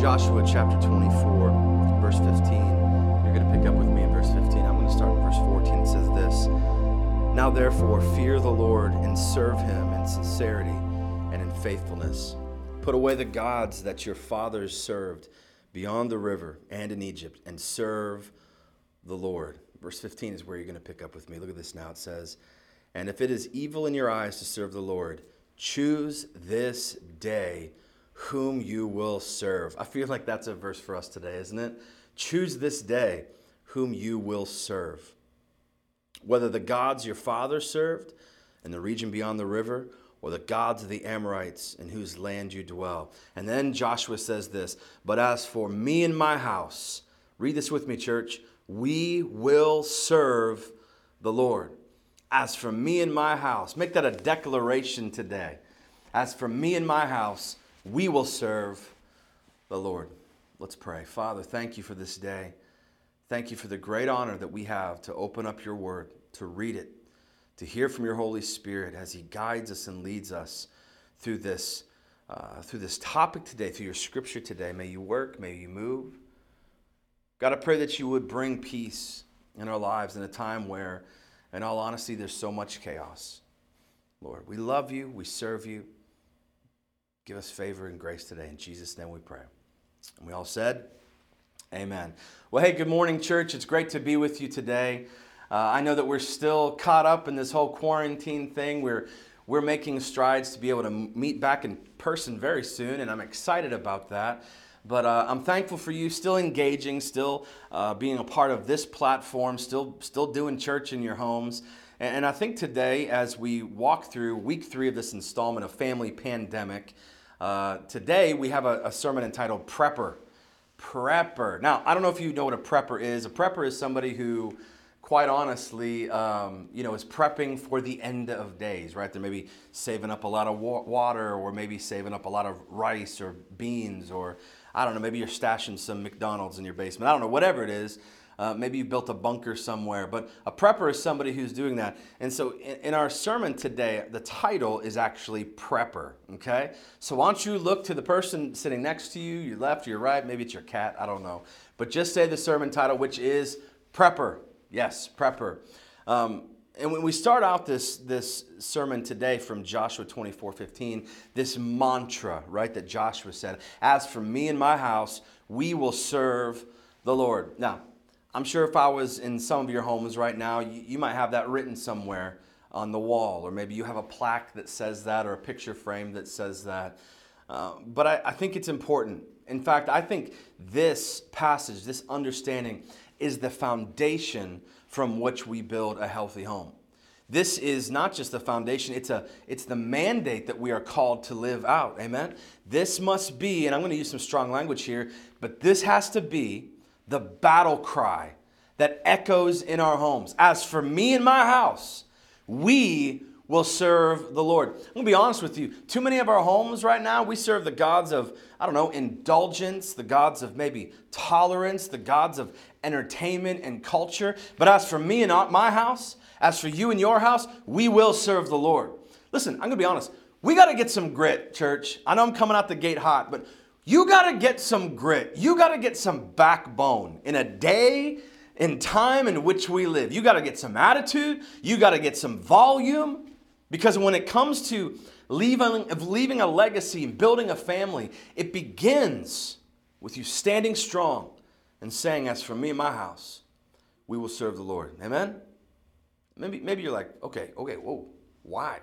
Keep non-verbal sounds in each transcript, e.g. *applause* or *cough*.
Joshua chapter 24, verse 15. You're going to pick up with me in verse 15. I'm going to start in verse 14. It says this Now therefore, fear the Lord and serve him in sincerity and in faithfulness. Put away the gods that your fathers served beyond the river and in Egypt, and serve the Lord. Verse 15 is where you're going to pick up with me. Look at this now. It says, And if it is evil in your eyes to serve the Lord, choose this day whom you will serve. I feel like that's a verse for us today, isn't it? Choose this day whom you will serve. Whether the gods your father served in the region beyond the river, or the gods of the Amorites in whose land you dwell. And then Joshua says this But as for me and my house, read this with me, church, we will serve the Lord. As for me and my house, make that a declaration today. As for me and my house, we will serve the Lord. Let's pray. Father, thank you for this day. Thank you for the great honor that we have to open up your word, to read it, to hear from your Holy Spirit as he guides us and leads us through this, uh, through this topic today, through your scripture today. May you work, may you move. God, I pray that you would bring peace in our lives in a time where, in all honesty, there's so much chaos. Lord, we love you, we serve you. Give us favor and grace today. In Jesus' name we pray. And we all said, Amen. Well, hey, good morning, church. It's great to be with you today. Uh, I know that we're still caught up in this whole quarantine thing. We're, we're making strides to be able to meet back in person very soon, and I'm excited about that. But uh, I'm thankful for you still engaging, still uh, being a part of this platform, still, still doing church in your homes. And, and I think today, as we walk through week three of this installment of Family Pandemic, uh, today we have a, a, sermon entitled Prepper. Prepper. Now, I don't know if you know what a prepper is. A prepper is somebody who, quite honestly, um, you know, is prepping for the end of days, right? They're maybe saving up a lot of wa- water or maybe saving up a lot of rice or beans or, I don't know, maybe you're stashing some McDonald's in your basement. I don't know, whatever it is. Uh, maybe you built a bunker somewhere, but a prepper is somebody who's doing that. And so in, in, our sermon today, the title is actually prepper, okay? So why don't you look to the person sitting next to you, your left, your right, maybe it's your cat, I don't know. But just say the sermon title, which is prepper. Yes, prepper. Um, and when we start out this, this sermon today from Joshua 24 15, this mantra, right, that Joshua said, As for me and my house, we will serve the Lord. Now, I'm sure if I was in some of your homes right now, you, you, might have that written somewhere on the wall, or maybe you have a plaque that says that, or a picture frame that says that. Uh, but I, I think it's important. In fact, I think this passage, this understanding, is the foundation from which we build a healthy home. This is not just the foundation, it's, a, it's the mandate that we are called to live out. Amen? This must be, and I'm going to use some strong language here, but this has to be the battle cry that echoes in our homes. As for me and my house, we will serve the Lord. I'm gonna be honest with you. Too many of our homes right now, we serve the gods of, I don't know, indulgence, the gods of maybe tolerance, the gods of entertainment and culture. But as for me and my house, as for you and your house, we will serve the Lord. Listen, I'm gonna be honest. We gotta get some grit, church. I know I'm coming out the gate hot, but you got to get some grit. You got to get some backbone in a day in time in which we live. You got to get some attitude. You got to get some volume. Because when it comes to leaving, leaving a legacy and building a family, it begins with you standing strong and saying, As for me and my house, we will serve the Lord. Amen? Maybe, maybe you're like, okay, okay, whoa, why?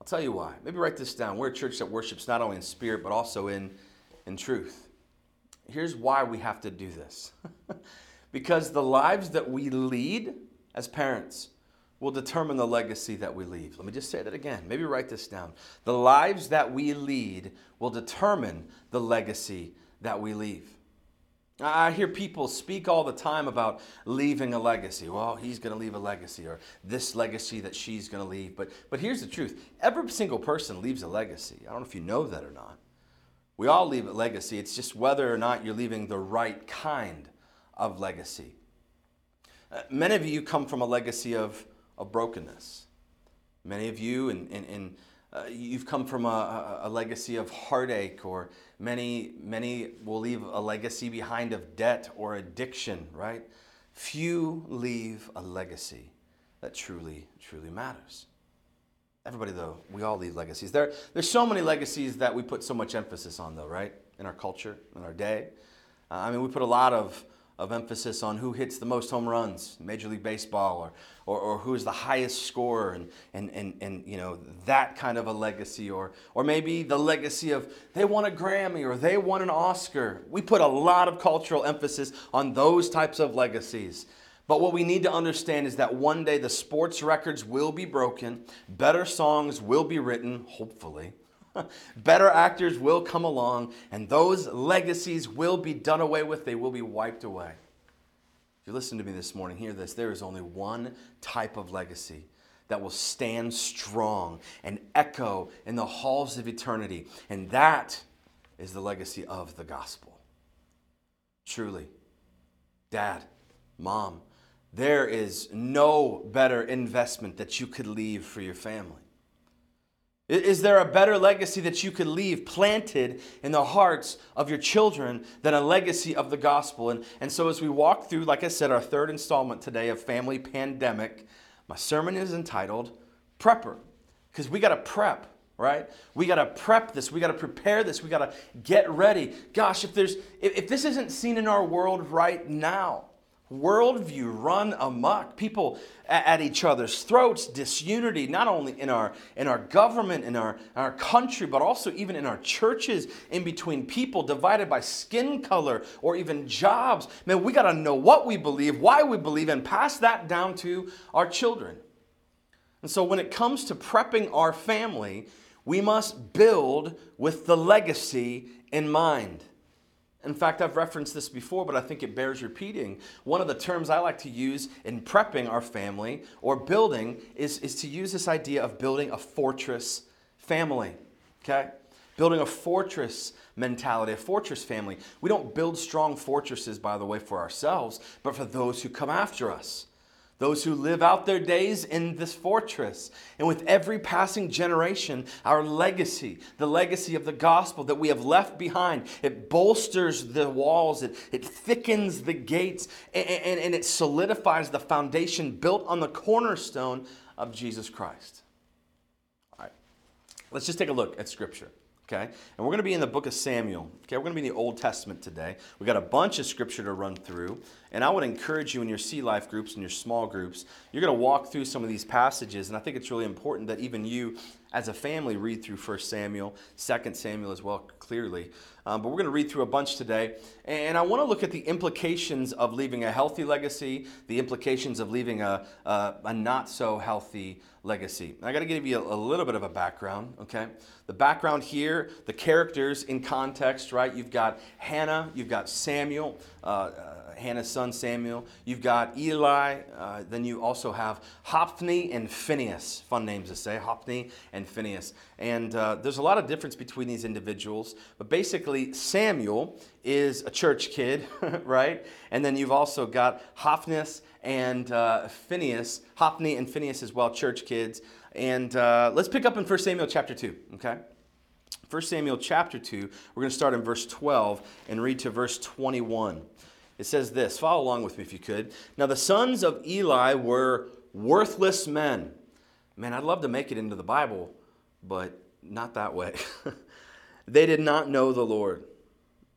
I'll tell you why. Maybe write this down. We're a church that worships not only in spirit, but also in and truth. Here's why we have to do this *laughs* because the lives that we lead as parents will determine the legacy that we leave. Let me just say that again. Maybe write this down. The lives that we lead will determine the legacy that we leave. I hear people speak all the time about leaving a legacy. Well, he's going to leave a legacy, or this legacy that she's going to leave. But, but here's the truth every single person leaves a legacy. I don't know if you know that or not. We all leave a legacy. It's just whether or not you're leaving the right kind of legacy. Uh, many of you come from a legacy of, of brokenness. Many of you, in, in, in uh, you've come from a, a, legacy of heartache, or many, many will leave a legacy behind of debt or addiction, right? Few leave a legacy that truly, truly matters. Everybody, though, we all leave legacies. There, there's so many legacies that we put so much emphasis on, though, right? In our culture, in our day. Uh, I mean, we put a lot of of emphasis on who hits the most home runs, Major League Baseball, or, or, or who is the highest scorer, and, and, and, and you know, that kind of a legacy, or, or maybe the legacy of they won a Grammy or they won an Oscar. We put a lot of cultural emphasis on those types of legacies. But what we need to understand is that one day the sports records will be broken, better songs will be written, hopefully *laughs* Better actors will come along, and those legacies will be done away with. They will be wiped away. If you listen to me this morning, hear this. There is only one type of legacy that will stand strong and echo in the halls of eternity, and that is the legacy of the gospel. Truly, dad, mom, there is no better investment that you could leave for your family. Is there a better legacy that you could leave planted in the hearts of your children than a legacy of the gospel? And, and so, as we walk through, like I said, our third installment today of Family Pandemic, my sermon is entitled Prepper, because we got to prep right? We got to prep this. We got to prepare this. We got to get ready. Gosh if there's if, if this isn't seen in our world right now worldview run amok. People at each other's throats disunity not only in our in our government in our, our country but also even in our churches in between people divided by skin color or even jobs. Man we got to know what we believe why we believe and pass that down to our children. And so when it comes to prepping our family we must build with the legacy in mind in fact, I've referenced this before, but I think it bears repeating. One of the terms I like to use in prepping our family or building is, is to use this idea of building a fortress family. Okay? Building a fortress mentality, a fortress family. We don't build strong fortresses, by the way, for ourselves, but for those who come after us those who live out their days in this fortress. And with every passing generation, our legacy, the legacy of the gospel that we have left behind, it bolsters the walls, it, it thickens the gates, and, and, and it solidifies the foundation built on the cornerstone of Jesus Christ. All right, let's just take a look at Scripture okay? And we're going to be in the book of Samuel, okay? We're going to be in the Old Testament today. We've got a bunch of scripture to run through, and I would encourage you in your Sea Life groups and your small groups, you're going to walk through some of these passages, and I think it's really important that even you, as a family, read through 1 Samuel, 2 Samuel as well, clearly. Um, but we're going to read through a bunch today, and I want to look at the implications of leaving a healthy legacy, the implications of leaving a, a, a not so healthy legacy. I got to give you a, a, little bit of a background, okay? The background here, the characters in context, right? You've got Hannah, you've got Samuel, uh, uh, Hannah's son Samuel. You've got Eli. Uh, then you also have Hophni and Phinehas. Fun names to say, Hophni and Phinehas. And uh, there's a lot of difference between these individuals. But basically, Samuel is a church kid, *laughs* right? And then you've also got Hophni and uh, Phinehas, Hophni and Phinehas as well, church kids. And uh, let's pick up in 1 Samuel chapter 2, okay? 1 Samuel chapter 2, we're going to start in verse 12 and read to verse 21. It says this follow along with me if you could. Now, the sons of Eli were worthless men. Man, I'd love to make it into the Bible, but not that way. *laughs* they did not know the Lord.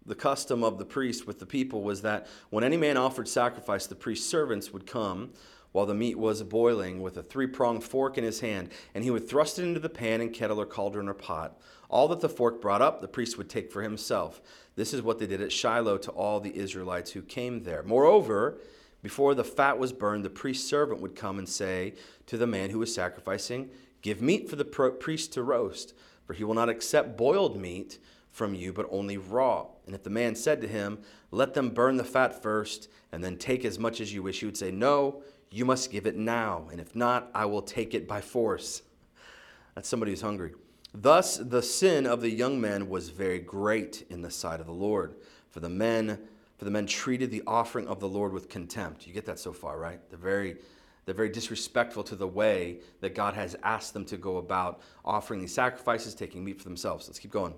The custom of the priest with the people was that when any man offered sacrifice, the priest's servants would come while the meat was boiling with a three pronged fork in his hand, and he would thrust it into the pan and kettle or cauldron or pot. All that the fork brought up, the priest would take for himself. This is what they did at Shiloh to all the Israelites who came there. Moreover, before the fat was burned, the priest's servant would come and say to the man who was sacrificing, Give meat for the priest to roast, for he will not accept boiled meat from you, but only raw. And if the man said to him, Let them burn the fat first, and then take as much as you wish, he would say, No, you must give it now, and if not, I will take it by force. That's somebody who's hungry. Thus, the sin of the young men was very great in the sight of the Lord, for the men, for the men treated the offering of the Lord with contempt. You get that so far, right? They're very, They're very disrespectful to the way that God has asked them to go about offering these sacrifices, taking meat for themselves. Let's keep going.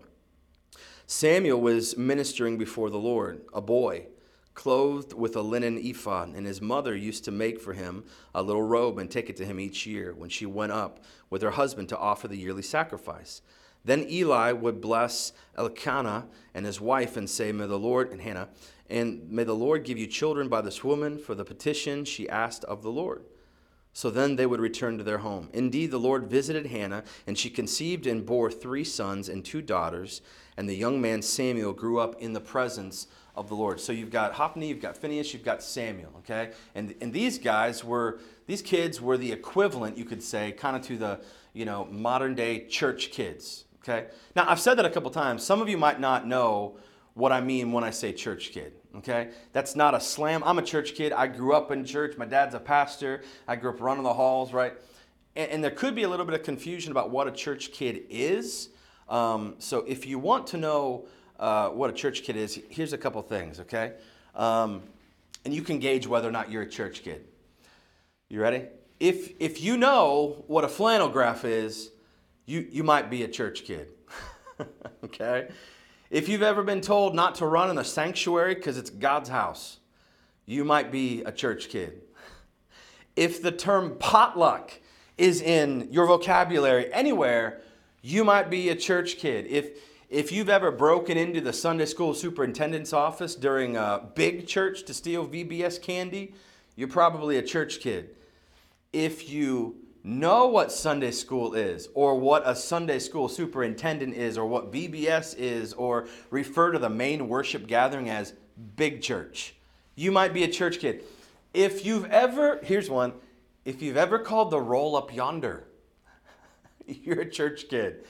Samuel was ministering before the Lord, a boy, clothed with a linen ephod, and his mother used to make for him a little robe and take it to him each year when she went up with her husband to offer the yearly sacrifice. Then Eli would bless Elkanah and his wife and say, May the Lord, and Hannah, and may the Lord give you children by this woman for the petition she asked of the Lord. So then they would return to their home. Indeed, the Lord visited Hannah, and she conceived and bore three sons and two daughters. And the young man Samuel grew up in the presence of the Lord. So you've got Hophni, you've got Phinehas, you've got Samuel, okay? And, and these guys were, these kids were the equivalent, you could say, kind of to the, you know, modern day church kids, okay? Now, I've said that a couple times. Some of you might not know what I mean when I say church kid. Okay? That's not a slam. I'm a church kid. I grew up in church. My dad's a pastor. I grew up running the halls, right? And, and there could be a little bit of confusion about what a church kid is. Um, so if you want to know uh, what a church kid is, here's a couple things, okay? Um, and you can gauge whether or not you're a church kid. You ready? If, if you know what a flannel graph is, you, you might be a church kid. *laughs* okay? If you've ever been told not to run in the sanctuary because it's God's house, you might be a church kid. *laughs* If the term potluck is in your vocabulary anywhere, you might be a church kid. If if you've ever broken into the Sunday school superintendent's office during a big church to steal VBS candy, you're probably a church kid. If you know what Sunday school is, or what a Sunday school superintendent is, or what VBS is, or refer to the main worship gathering as big church. You might be a church kid. If you've ever, here's one, if you've ever called the roll up yonder, *laughs* you're a church kid.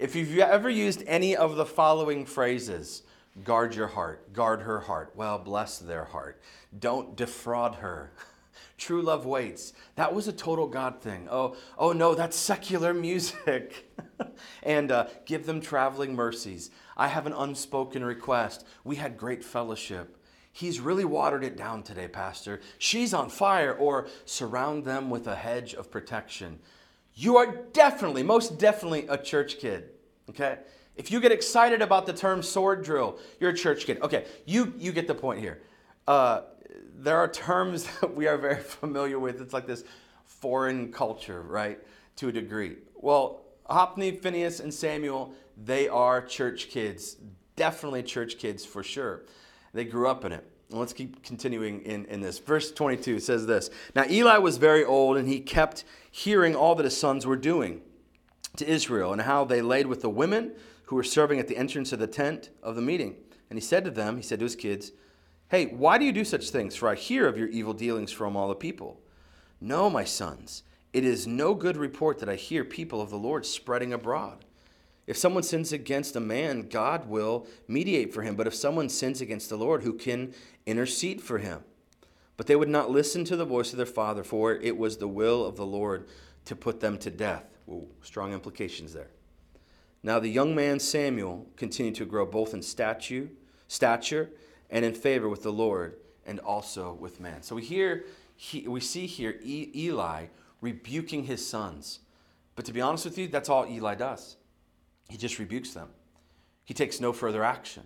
If you've ever used any of the following phrases, guard your heart, guard her heart, well, bless their heart, don't defraud her. *laughs* True love waits. That was a total God thing. Oh, oh no, that's secular music. *laughs* and uh, give them traveling mercies. I have an unspoken request. We had great fellowship. He's really watered it down today, Pastor. She's on fire, or surround them with a hedge of protection. You are definitely, most definitely, a church kid. Okay? If you get excited about the term sword drill, you're a church kid. Okay, you, you get the point here. Uh, there are terms *laughs* that we are very familiar with. It's like this foreign culture, right? To a degree. Well, Hophni, Phinehas, and Samuel, they are church kids. Definitely church kids for sure. They grew up in it. Let's keep continuing in, in this. Verse 22 says this Now Eli was very old, and he kept hearing all that his sons were doing to Israel, and how they laid with the women who were serving at the entrance of the tent of the meeting. And he said to them, He said to his kids, Hey, why do you do such things? For I hear of your evil dealings from all the people. No, my sons, it is no good report that I hear people of the Lord spreading abroad. If someone sins against a man, God will mediate for him. But if someone sins against the Lord, who can intercede for him? But they would not listen to the voice of their father, for it was the will of the Lord to put them to death. Ooh, strong implications there. Now the young man Samuel continued to grow both in stature, stature and in favor with the Lord and also with man. So we hear, he, we see here Eli rebuking his sons. But to be honest with you, that's all Eli does. He just rebukes them. He takes no further action.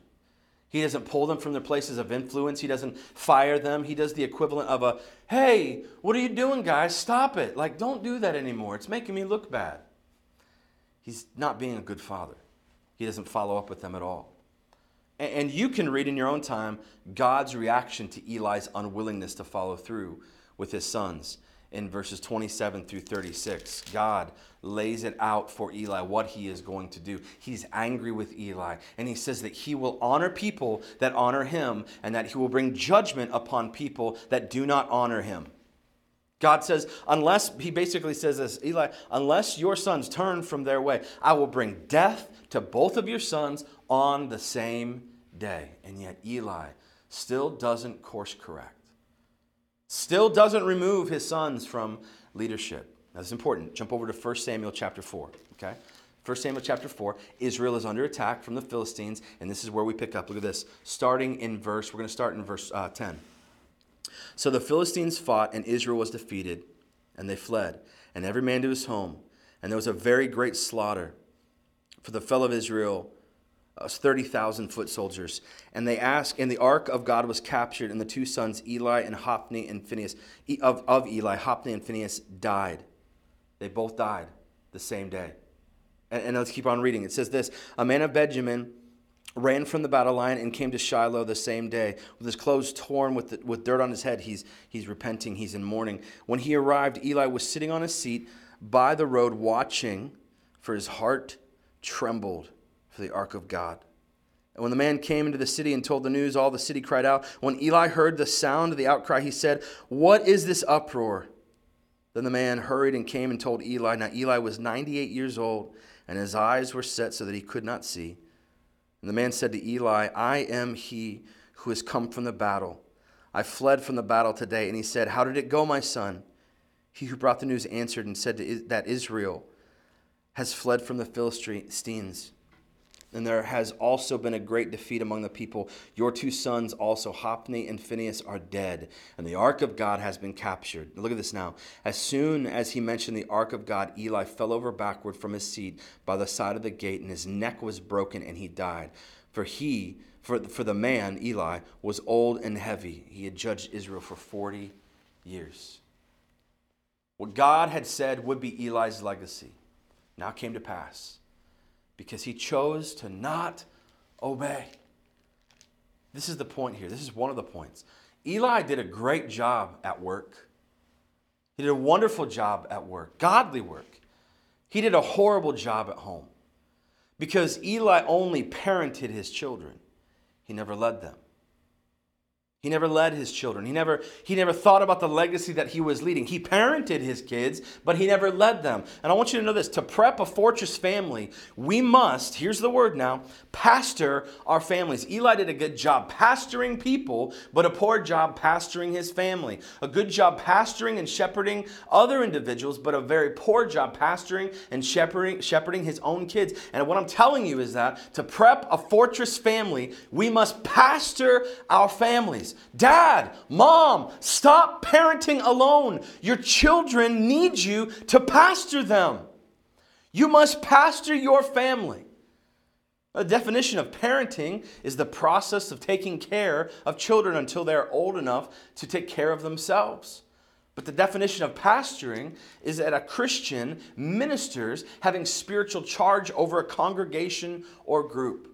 He doesn't pull them from their places of influence. He doesn't fire them. He does the equivalent of a, hey, what are you doing, guys? Stop it. Like, don't do that anymore. It's making me look bad. He's not being a good father. He doesn't follow up with them at all. And you can read in your own time God's reaction to Eli's unwillingness to follow through with his sons in verses 27 through 36. God lays it out for Eli what he is going to do. He's angry with Eli, and he says that he will honor people that honor him, and that he will bring judgment upon people that do not honor him. God says, unless, he basically says this, Eli, unless your sons turn from their way, I will bring death to both of your sons on the same day. And yet Eli still doesn't course correct, still doesn't remove his sons from leadership. That's important. Jump over to 1 Samuel chapter 4, okay? 1 Samuel chapter 4, Israel is under attack from the Philistines, and this is where we pick up. Look at this. Starting in verse, we're going to start in verse uh, 10. So the Philistines fought, and Israel was defeated. And they fled, and every man to his home. And there was a very great slaughter. For the fellow of Israel uh, 30,000 foot soldiers. And they asked, and the ark of God was captured, and the two sons, Eli and Hophni and Phinehas, of, of Eli, Hophni and Phinehas, died. They both died the same day. And, and let's keep on reading. It says this A man of Benjamin ran from the battle line and came to Shiloh the same day with his clothes torn with, the, with dirt on his head. He's, he's repenting, he's in mourning. When he arrived, Eli was sitting on his seat by the road watching, for his heart trembled for the ark of God. And when the man came into the city and told the news, all the city cried out. When Eli heard the sound of the outcry, he said, What is this uproar? Then the man hurried and came and told Eli. Now Eli was 98 years old, and his eyes were set so that he could not see. And the man said to Eli, I am he who has come from the battle. I fled from the battle today. And he said, How did it go, my son? He who brought the news answered and said that Israel has fled from the Philistines and there has also been a great defeat among the people. Your two sons, also Hophni and Phinehas, are dead, and the ark of God has been captured. Look at this now. As soon as he mentioned the ark of God, Eli fell over backward from his seat by the side of the gate, and his neck was broken, and he died. For he, for, for the man, Eli, was old and heavy. He had judged Israel for 40 years. What God had said would be Eli's legacy now came to pass because he chose to not obey. This is the point here. This is one of the points. Eli did a great job at work. He did a wonderful job at work, godly work. He did a horrible job at home because Eli only parented his children, he never led them. He never led his children. He never, he never thought about the legacy that he was leading. He parented his kids, but he never led them. And I want you to know this to prep a fortress family, we must, here's the word now, pastor our families. Eli did a good job pastoring people, but a poor job pastoring his family. A good job pastoring and shepherding other individuals, but a very poor job pastoring and shepherding, shepherding his own kids. And what I'm telling you is that to prep a fortress family, we must pastor our families. Dad, mom, stop parenting alone. Your children need you to pastor them. You must pastor your family. The definition of parenting is the process of taking care of children until they're old enough to take care of themselves. But the definition of pastoring is that a Christian ministers having spiritual charge over a congregation or group.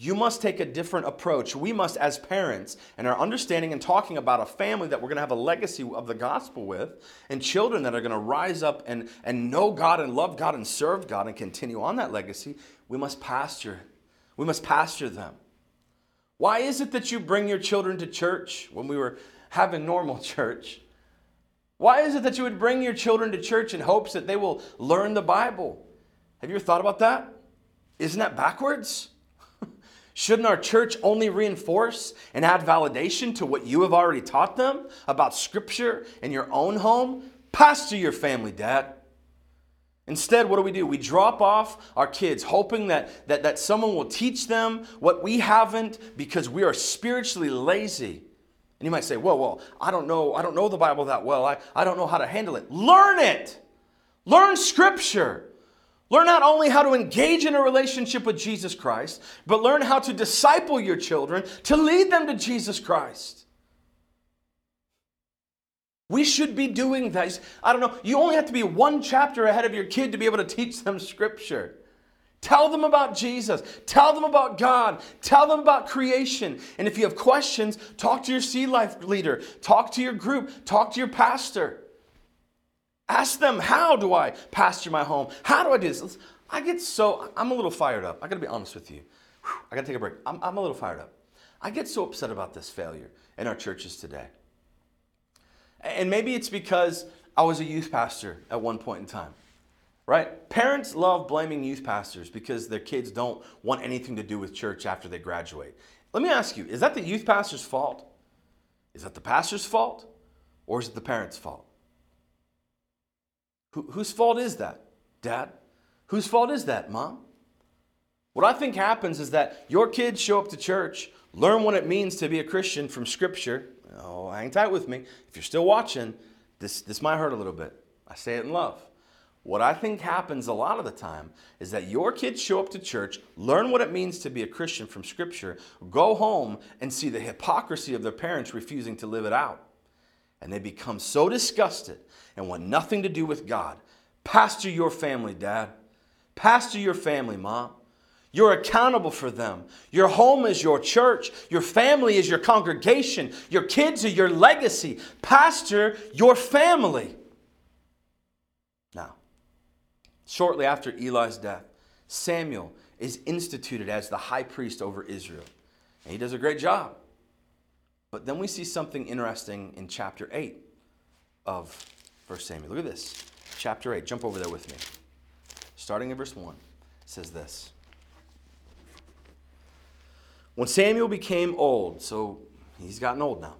You must take a different approach. We must, as parents, and our understanding and talking about a family that we're going to have a legacy of the gospel with, and children that are going to rise up and, and know God and love God and serve God and continue on that legacy, we must pasture. We must pasture them. Why is it that you bring your children to church when we were having normal *laughs* church? Why is it that you would bring your children to church in hopes that they will learn the Bible? Have you ever thought about that? Isn't that backwards? Shouldn't our church only reinforce and add validation to what you have already taught them about Scripture in your own home? Pastor your family, Dad. Instead, what do we do? We drop off our kids, hoping that, that, that someone will teach them what we haven't because we are spiritually lazy. And you might say, well, well, I don't know, I don't know the Bible that well. I, I don't know how to handle it. Learn it. Learn scripture. Learn not only how to engage in a relationship with Jesus Christ, but learn how to disciple your children to lead them to Jesus Christ. We should be doing that. I don't know, you only have to be one chapter ahead of your kid to be able to teach them scripture. Tell them about Jesus. Tell them about God. Tell them about creation. And if you have questions, talk to your Sea Life leader, talk to your group, talk to your pastor. Ask them, how do I pasture my home? How do I do this? I get so, I'm a little fired up. I gotta be honest with you. I gotta take a break. I'm, I'm a little fired up. I get so upset about this failure in our churches today. And maybe it's because I was a youth pastor at one point in time, right? Parents love blaming youth pastors because their kids don't want anything to do with church after they graduate. Let me ask you is that the youth pastor's fault? Is that the pastor's fault? Or is it the parent's fault? Who, whose fault is that, Dad? Whose fault is that, Mom? What I think happens is that your kids show up to church, learn what it means to be a Christian from Scripture. Oh, hang tight with me. If you're still watching, this, this might hurt a little bit. I say it in love. What I think happens a lot of the time is that your kids show up to church, learn what it means to be a Christian from Scripture, go home and see the hypocrisy of their parents refusing to live it out. And they become so disgusted and want nothing to do with God. Pastor your family, dad. Pastor your family, mom. You're accountable for them. Your home is your church. Your family is your congregation. Your kids are your legacy. Pastor your family. Now, shortly after Eli's death, Samuel is instituted as the high priest over Israel. And he does a great job. But then we see something interesting in chapter 8 of 1 Samuel. Look at this. Chapter 8. Jump over there with me. Starting in verse 1, it says this. When Samuel became old, so he's gotten old now,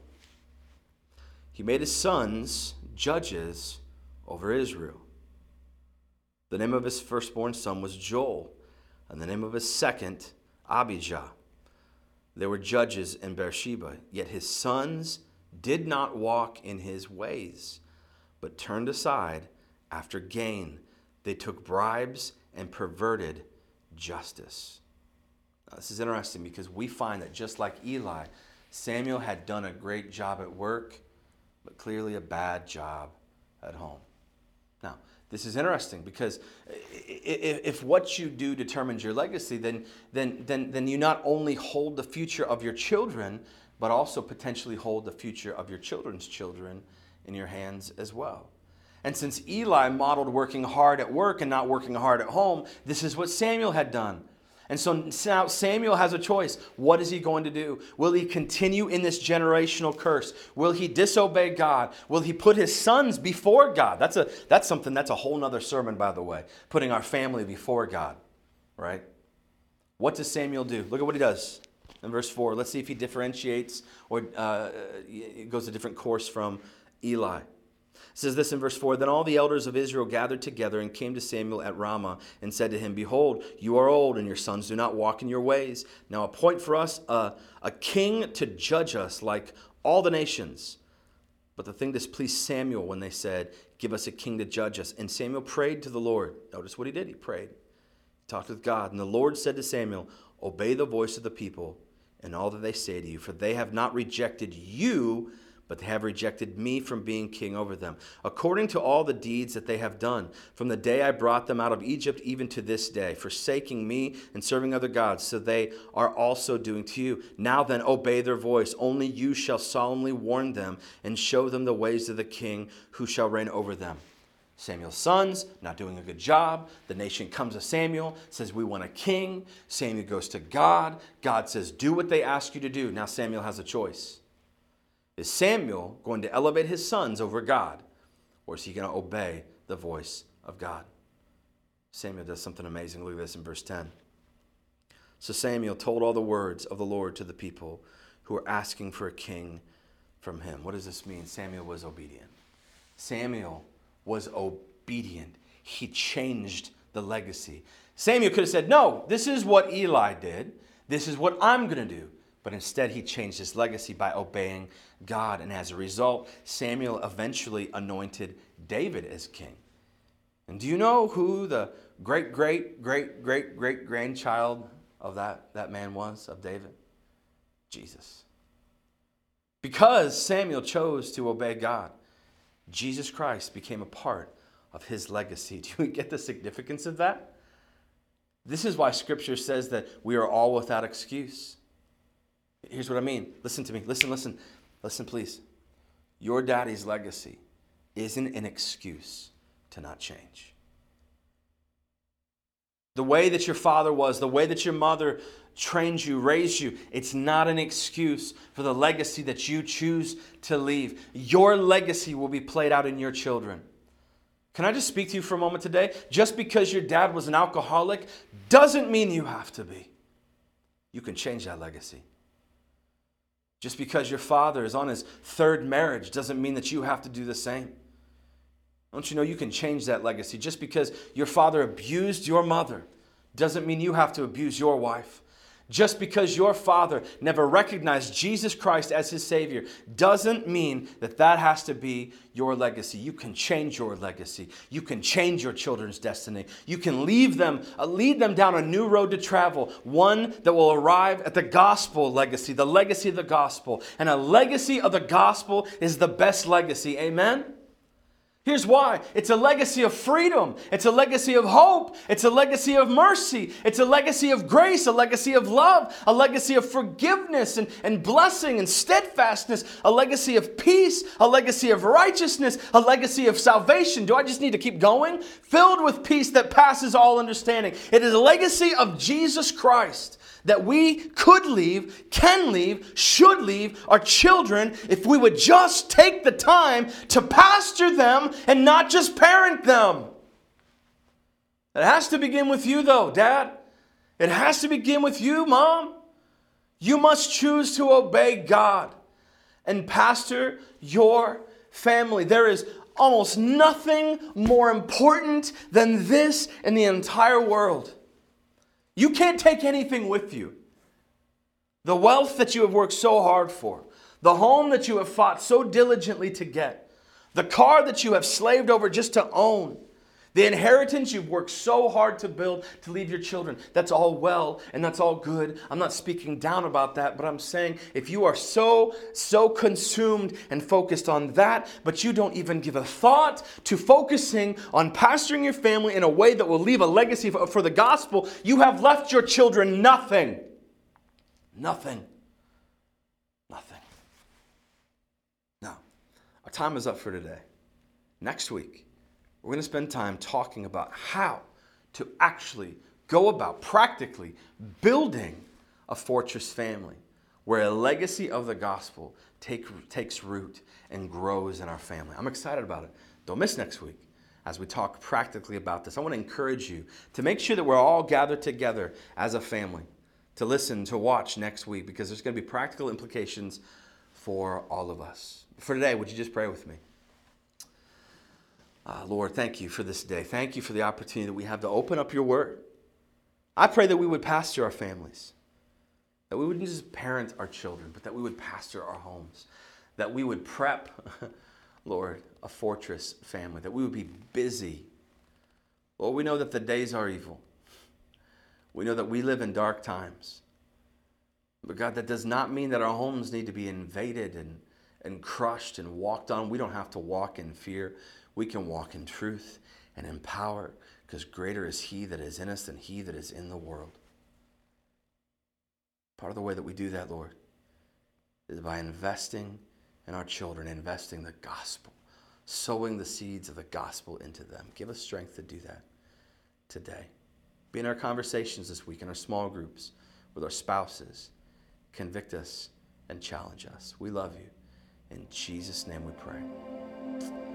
he made his sons judges over Israel. The name of his firstborn son was Joel, and the name of his second, Abijah. They were judges in Beersheba, yet his sons did not walk in his ways, but turned aside after gain. They took bribes and perverted justice. Now, this is interesting because we find that just like Eli, Samuel had done a great job at work, but clearly a bad job at home. Now, this is interesting because if what you do determines your legacy, then, then, then, then you not only hold the future of your children, but also potentially hold the future of your children's children in your hands as well. And since Eli modeled working hard at work and not working hard at home, this is what Samuel had done. And so now Samuel has a choice. What is he going to do? Will he continue in this generational curse? Will he disobey God? Will he put his sons before God? That's, a, that's something, that's a whole nother sermon, by the way, putting our family before God, right? What does Samuel do? Look at what he does in verse 4. Let's see if he differentiates or uh, goes a different course from Eli says this in verse 4 Then all the elders of Israel gathered together and came to Samuel at Ramah and said to him, Behold, you are old, and your sons do not walk in your ways. Now appoint for us a, a king to judge us like all the nations. But the thing displeased Samuel when they said, Give us a king to judge us. And Samuel prayed to the Lord. Notice what he did. He prayed. He talked with God. And the Lord said to Samuel, Obey the voice of the people and all that they say to you, for they have not rejected you but they have rejected me from being king over them, according to all the deeds that they have done, from the day I brought them out of Egypt even to this day, forsaking me and serving other gods, so they are also doing to you. Now then, obey their voice. Only you shall solemnly warn them and show them the ways of the king who shall reign over them. Samuel's sons, not doing a good job. The nation comes to Samuel, says, We want a king. Samuel goes to God. God says, Do what they ask you to do. Now Samuel has a choice. Is Samuel going to elevate his sons over God, or is he going to obey the voice of God? Samuel does something amazing. Look at this in verse 10. So Samuel told all the words of the Lord to the people who were asking for a king from him. What does this mean? Samuel was obedient. Samuel was obedient. He changed the legacy. Samuel could have said, No, this is what Eli did. This is what I'm going to do. But instead, he changed his legacy by obeying God. And as a result, Samuel eventually anointed David as king. And do you know who the great, great, great, great, great grandchild of that, that man was, of David? Jesus. Because Samuel chose to obey God, Jesus Christ became a part of his legacy. *laughs* Do you get the significance of that? This is why Scripture says that we are all without excuse. Here's what I mean. Listen to me. Listen, listen. Listen, please. Your daddy's legacy isn't an excuse to not change. The way that your father was, the way that your mother trained you, raised you, it's not an excuse for the legacy that you choose to leave. Your legacy will be played out in your children. Can I just speak to you for a moment today? Just because your dad was an alcoholic doesn't mean you have to be. You can change that legacy. Just because your father is on his third marriage doesn't mean that you have to do the same. Don't you know you can change that legacy? Just because your father abused your mother doesn't mean you have to abuse your wife. Just because your father never recognized Jesus Christ as his Savior doesn't mean that that has to be your legacy. You can change your legacy. You can change your children's destiny. You can leave them, uh, lead them down a new road to travel, one that will arrive at the gospel legacy, the legacy of the gospel. And a legacy of the gospel is the best legacy. Amen? Here's why it's a legacy of freedom, it's a legacy of hope, it's a legacy of mercy, it's a legacy of grace, a legacy of love, a legacy of forgiveness and, and blessing and steadfastness, a legacy of peace, a legacy of righteousness, a legacy of salvation. Do I just need to keep going? Filled with peace that passes all understanding. It is a legacy of Jesus Christ that we could leave, can leave, should leave our children if we would just take the time to pastor them and not just parent them. It has to begin with you, though, Dad. It has to begin with you, Mom. You must choose to obey God and pastor your family. There is almost nothing more important than this in the entire world. You can't take anything with you. The wealth that you have worked so hard for, the home that you have fought so diligently to get, the car that you have slaved over just to own, the inheritance you've worked so hard to build to leave your children. That's all well and that's all good. I'm not speaking down about that, but I'm saying if you are so, so consumed and focused on that, but you don't even give a thought to focusing on pastoring your family in a way that will leave a legacy for, for the gospel, you have left your children nothing. Nothing. Nothing. Now, our time is up for today. Next week, we're going to spend time talking about how to actually go about practically building a fortress family where a legacy of the gospel take, takes root and grows in our family. I'm excited about it. Don't miss next week as we talk practically about this. I want to encourage you to make sure that we're all gathered together as a family to listen, to watch next week because there's going to be practical implications for all of us. For today, would you just pray with me? Uh, Lord, thank you for this day. Thank you for the opportunity that we have to open up your word. I pray that we would pastor our families, that we wouldn't just parent our children, but that we would pastor our homes, that we would prep, *laughs* Lord, a fortress family, that we would be busy. Lord, we know that the days are evil. We know that we live in dark times. But God, that does not mean that our homes need to be invaded and, and crushed and walked on. We don't have to walk in fear we can walk in truth and in power because greater is He that is in us than He that is in the world. Part of the way that we do that, Lord, is by investing in our children, investing the gospel, sowing the seeds of the gospel into them. Give us strength to do that today. Be in our conversations this week, in our small groups, with our spouses. Convict us and challenge us. We love you. In Jesus' name we pray.